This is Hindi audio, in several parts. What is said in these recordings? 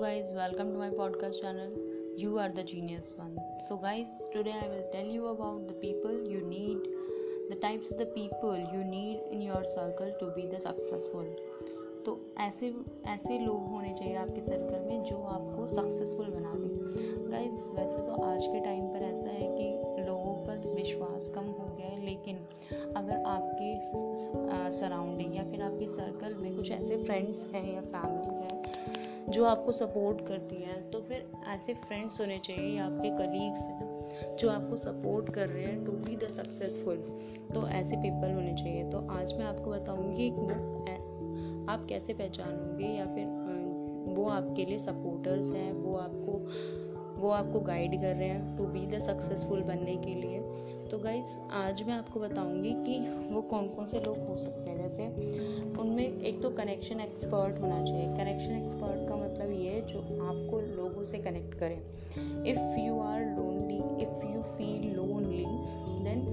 Guys welcome to my podcast channel you are the genius one so guys today I will tell you about the people you need the types of the people you need in your circle to be the successful तो ऐसे ऐसे लोग होने चाहिए आपके सर्कल में जो आपको सक्सेसफुल बना दें। गाइज़ वैसे तो आज के टाइम पर ऐसा है कि लोगों पर विश्वास कम हो गया है, लेकिन अगर आपके सराउंडिंग या फिर आपके सर्कल में कुछ ऐसे फ्रेंड्स हैं या फैमिलीज़ हैं जो आपको सपोर्ट करती हैं तो फिर ऐसे फ्रेंड्स होने चाहिए या आपके कलीग्स हैं, जो आपको सपोर्ट कर रहे हैं टू बी द सक्सेसफुल तो ऐसे पीपल होने चाहिए। तो आज मैं आपको बताऊँगी आप कैसे पहचानोगे या फिर वो आपके लिए सपोर्टर्स हैं, वो आपको वो आपको गाइड कर रहे हैं टू बी द सक्सेसफुल बनने के लिए। तो गाइज़ आज मैं आपको बताऊँगी कि वो कौन कौन से लोग हो सकते हैं। जैसे उनमें एक तो कनेक्शन एक्सपर्ट होना चाहिए। कनेक्शन एक्सपर्ट लोगों से कनेक्ट करें। If you are lonely if you feel lonely then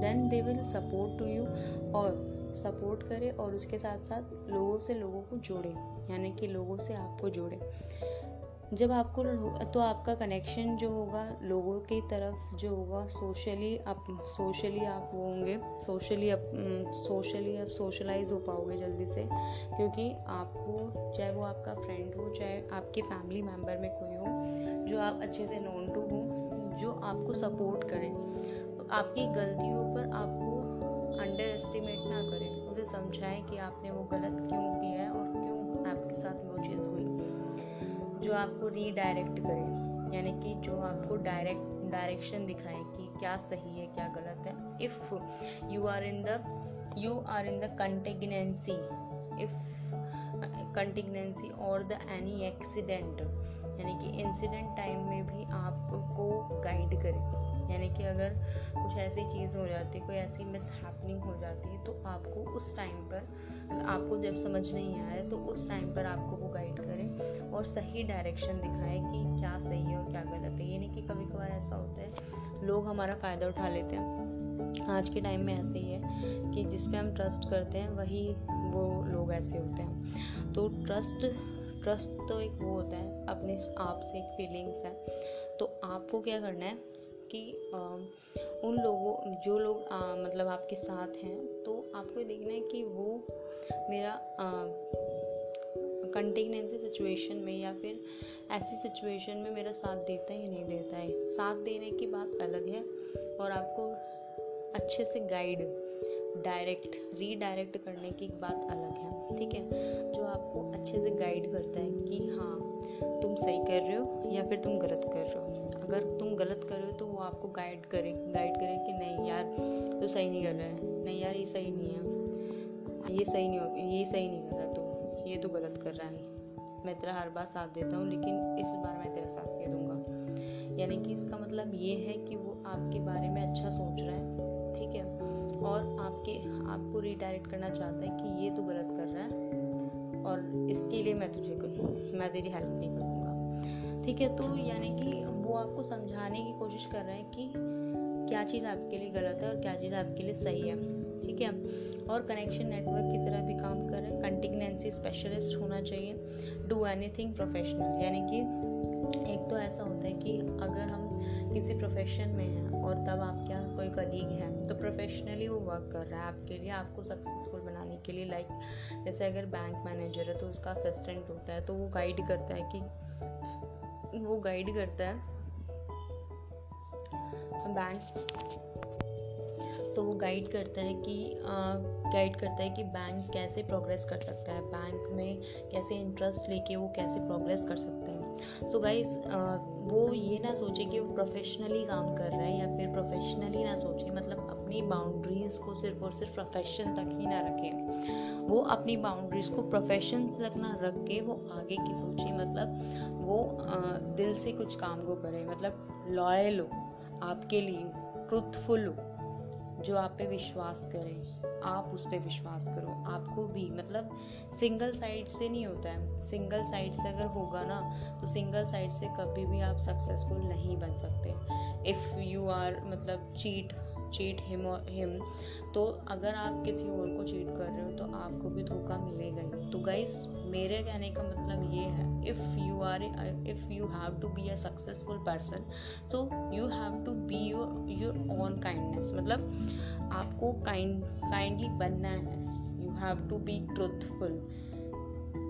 then they will support to you और सपोर्ट करें और उसके साथ साथ लोगों से लोगों को जोड़े। यानी कि लोगों से आपको जोड़े। जब आपको तो आपका कनेक्शन जो होगा, लोगों की तरफ़ जो होगा सोशली आप सोशली आप वो होंगे सोशली आप सोशली आप सोशलाइज हो पाओगे जल्दी से, क्योंकि आपको, चाहे वो आपका फ्रेंड हो, चाहे आपके फैमिली मेंबर में कोई हो, जो आप अच्छे से नोन टू हो, जो आपको सपोर्ट करें। आपकी गलतियों पर आपको अंडर एस्टिमेट ना करें। उसे समझाएँ कि आपने वो गलत क्यों किया है और क्यों आपके साथ वो चीज़ हुई। जो आपको रीडायरेक्ट करे, यानी कि जो आपको डायरेक्ट डायरेक्शन दिखाए कि क्या सही है, क्या गलत है। If you are in the you are in the contingency if contingency और द एनी एक्सीडेंट यानी कि इंसिडेंट टाइम में भी आपको गाइड करे। यानी कि अगर कुछ ऐसी चीज़ हो जाती है कोई ऐसी मिस हैपनिंग हो जाती है तो आपको उस टाइम पर, आपको जब समझ नहीं आया तो उस टाइम पर आपको वो गाइड करें और सही डायरेक्शन दिखाए कि क्या सही है और क्या गलत है। यानी कि कभी कभार ऐसा होता है, लोग हमारा फ़ायदा उठा लेते हैं। आज के टाइम में ऐसे ही है कि जिस पे हम ट्रस्ट करते हैं, वही वो लोग ऐसे होते हैं। तो ट्रस्ट ट्रस्ट तो एक वो होता है, अपने आप से एक फीलिंग्स है। तो आपको क्या करना है? कि उन लोगों जो लोग आ, मतलब आपके साथ हैं तो आपको देखना है कि वो मेरा कंटिगनेंसी सिचुएशन में या फिर ऐसी सिचुएशन में मेरा साथ देता है या नहीं देता है। साथ देने की बात अलग है और आपको अच्छे से गाइड डायरेक्ट रीडायरेक्ट करने की बात अलग है ठीक है? जो आपको अच्छे से गाइड करता है कि हाँ तुम सही कर रहे हो या फिर तुम गलत कर रहे हो। अगर तुम गलत कर रहे हो तो वो आपको गाइड करे गाइड करे कि नहीं यार तो सही नहीं कर रहा है। नहीं यार, ये सही नहीं है। ये सही नहीं हो, ये सही नहीं कर रहा तो। ये तो गलत कर रहा है। मैं तेरा हर बार साथ देता हूँ, लेकिन इस बार मैं तेरा साथ दे दूँगा। यानी कि इसका मतलब ये है कि वो आपके बारे में अच्छा सोच रहा है, ठीक है? और आपके, आपको रिडायरेक्ट करना चाहता है कि ये तो गलत कर रहा है। और इसके लिए मैं तुझे मैं तेरी हेल्प नहीं करूँगा। ठीक है तो यानी कि वो आपको समझाने की कोशिश कर रहे हैं कि क्या चीज़ आपके लिए गलत है और क्या चीज़ आपके लिए सही है। ठीक है, और कनेक्शन नेटवर्क की तरह भी काम करें। कंटिगनेंसी स्पेशलिस्ट होना चाहिए। डू एनी थिंग प्रोफेशनल यानी कि एक तो ऐसा होता है कि अगर हम किसी प्रोफेशन में हैं और तब आप क्या कोई कलीग है तो प्रोफेशनली वो वर्क कर रहा है आपके लिए, आपको सक्सेसफुल बनाने के लिए। लाइक जैसे अगर बैंक मैनेजर है तो उसका असिस्टेंट होता है तो वो गाइड करता है कि, वो गाइड करता है बैंक तो वो गाइड करता है कि गाइड करता है कि बैंक कैसे प्रोग्रेस कर सकता है बैंक में कैसे इंटरेस्ट लेके वो कैसे प्रोग्रेस कर सकता हैं। सो so गाइस वो ये ना सोचे कि वो प्रोफेशनली काम कर रहा है या फिर प्रोफेशनली ना सोचे मतलब अपनी बाउंड्रीज़ को सिर्फ़ और सिर्फ़ प्रोफेशन तक ही ना रखे। वो अपनी बाउंड्रीज़ को प्रोफेशन तक ना रख के वो आगे की सोचे मतलब वो दिल से कुछ काम को करे मतलब लॉयल हो, आपके लिए ट्रुथफुल हो, जो आप पे विश्वास करें। आप उस पर विश्वास करो। आपको भी मतलब सिंगल साइड से नहीं होता है। सिंगल साइड से अगर होगा ना तो सिंगल साइड से कभी भी आप सक्सेसफुल नहीं बन सकते। इफ़ यू आर मतलब चीट चीट हिम और हिम तो अगर आप किसी और को चीट कर रहे हो तो आपको भी धोखा मिलेगा ही। तो गाइस मेरे कहने का मतलब ये है if you are if you have to be a successful person so you have to be your your own kindness मतलब आपको काइंड काइंडली बनना है. You have to be truthful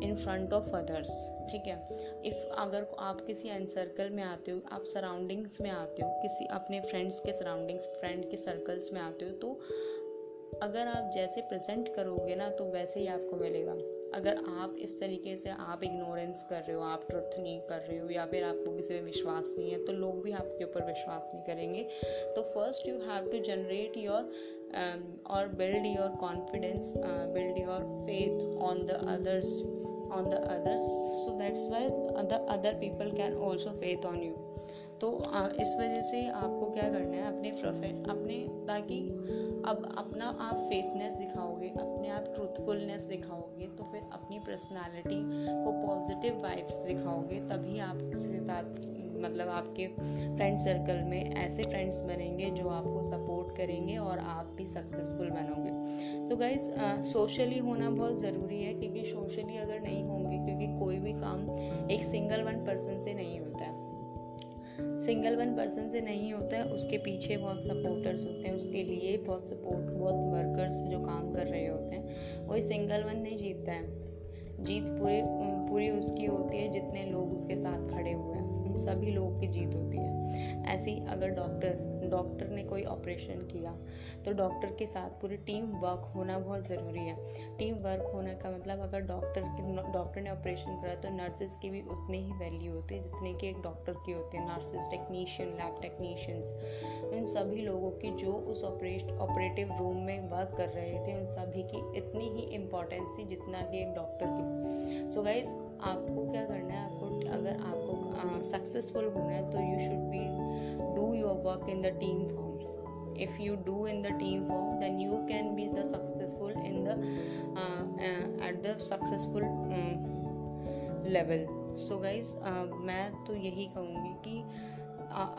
in front of others ठीक है? इफ़ अगर आप किसी एन सर्कल में आते हो, आप सराउंडिंग्स में आते हो, किसी अपने फ्रेंड्स के सराउंडिंग्स फ्रेंड के सर्कल्स में आते हो तो अगर आप जैसे प्रेजेंट करोगे ना तो वैसे ही आपको मिलेगा. अगर आप इस तरीके से आप इग्नोरेंस कर रहे हो, आप ट्रुथ नहीं कर रहे हो, या फिर आपको किसी पे विश्वास नहीं है तो लोग भी आपके ऊपर विश्वास नहीं करेंगे। तो first you have to generate your और build your confidence build your faith on the others on the others. So that's why the other people can also faith on you. तो इस वजह से आपको क्या करना है, अपने प्रोफेट अपने, ताकि अब अपना आप फेथनेस दिखाओगे, अपने आप ट्रूथफुलनेस दिखाओगे तो फिर अपनी पर्सनालिटी को पॉजिटिव वाइब्स दिखाओगे, तभी आप किसी साथ मतलब आपके फ्रेंड सर्कल में ऐसे फ्रेंड्स बनेंगे जो आपको सपोर्ट करेंगे और आप भी सक्सेसफुल बनोगे। तो गाइज़ सोशली होना बहुत ज़रूरी है, क्योंकि सोशली अगर नहीं होंगे, क्योंकि कोई भी काम एक सिंगल वन पर्सन से नहीं होता है। सिंगल वन पर्सन से नहीं होता है, उसके पीछे बहुत सपोर्टर्स होते हैं, उसके लिए बहुत सपोर्ट बहुत वर्कर्स जो काम कर रहे होते हैं। वही सिंगल वन नहीं जीतता है। जीत पूरे, पूरी उसकी होती है, जितने लोग उसके साथ खड़े हुए हैं, उन सभी लोगों की जीत होती है। ऐसी अगर डॉक्टर डॉक्टर ने कोई ऑपरेशन किया तो डॉक्टर के साथ पूरी टीम वर्क होना बहुत ज़रूरी है। टीम वर्क होने का मतलब अगर डॉक्टर डॉक्टर ने ऑपरेशन करा तो नर्सेज की भी उतनी ही वैल्यू होती है जितने की एक डॉक्टर की होती है। नर्सेज टेक्नीशियन, लैब टेक्नीशियंस उन सभी लोगों की जो उस ऑपरेशन ऑपरेटिव रूम में वर्क कर रहे थे, उन सभी की इतनी ही इम्पोर्टेंस थी जितना कि एक डॉक्टर की। सो गाइज़ आपको क्या करना है? आपको, अगर आपको सक्सेसफुल होना है तो you should be do your work in the team form if you do in the team form then you can be the successful in the uh, uh, at the successful um, level so guys uh, मैं तो यही कहूँगी कि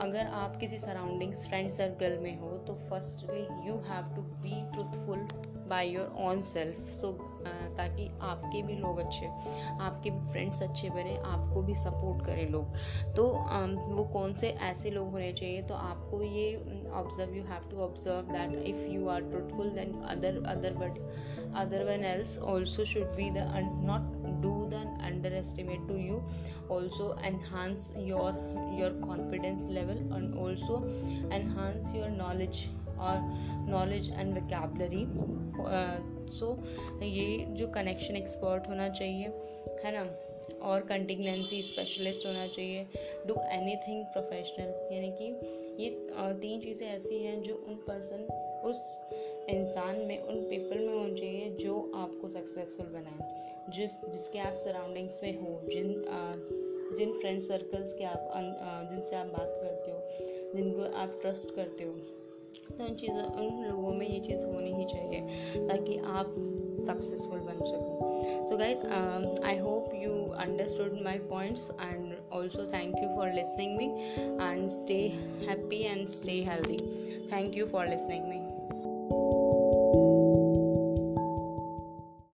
अगर आप किसी सराउंडिंग्स फ्रेंड सर्कल में हो तो firstly you have to be truthful by your own self so ताकि आपके भी लोग अच्छे आपके भी फ्रेंड्स अच्छे बने आपको भी सपोर्ट करें लोग। तो um, वो कौन से ऐसे लोग होने चाहिए? तो आपको ये observe you have to observe that if you are truthful then other other but other one else also should be the not do the underestimate to you. Also enhance your your confidence level and also enhance your knowledge or knowledge and vocabulary. So ये जो कनेक्शन एक्सपर्ट होना चाहिए है ना? और कंटिगनेंसी स्पेशलिस्ट होना चाहिए. डू एनी थिंग प्रोफेशनल यानी कि ये तीन चीज़ें ऐसी हैं जो उन पर्सन उस इंसान में उन पीपल में होनी चाहिए जो आपको सक्सेसफुल बनाए. जिस जिसके आप सराउंडिंग्स में हो जिन आ, जिन फ्रेंड सर्कल्स के आप जिनसे आप बात करते हो जिनको आप ट्रस्ट करते हो. तो उन चीज़ों, उन लोगों में ये चीज़ होनी ही चाहिए ताकि आप सक्सेसफुल बन सको। So guys I hope you understood my points and also thank you for listening me and stay happy and stay healthy thank you for listening me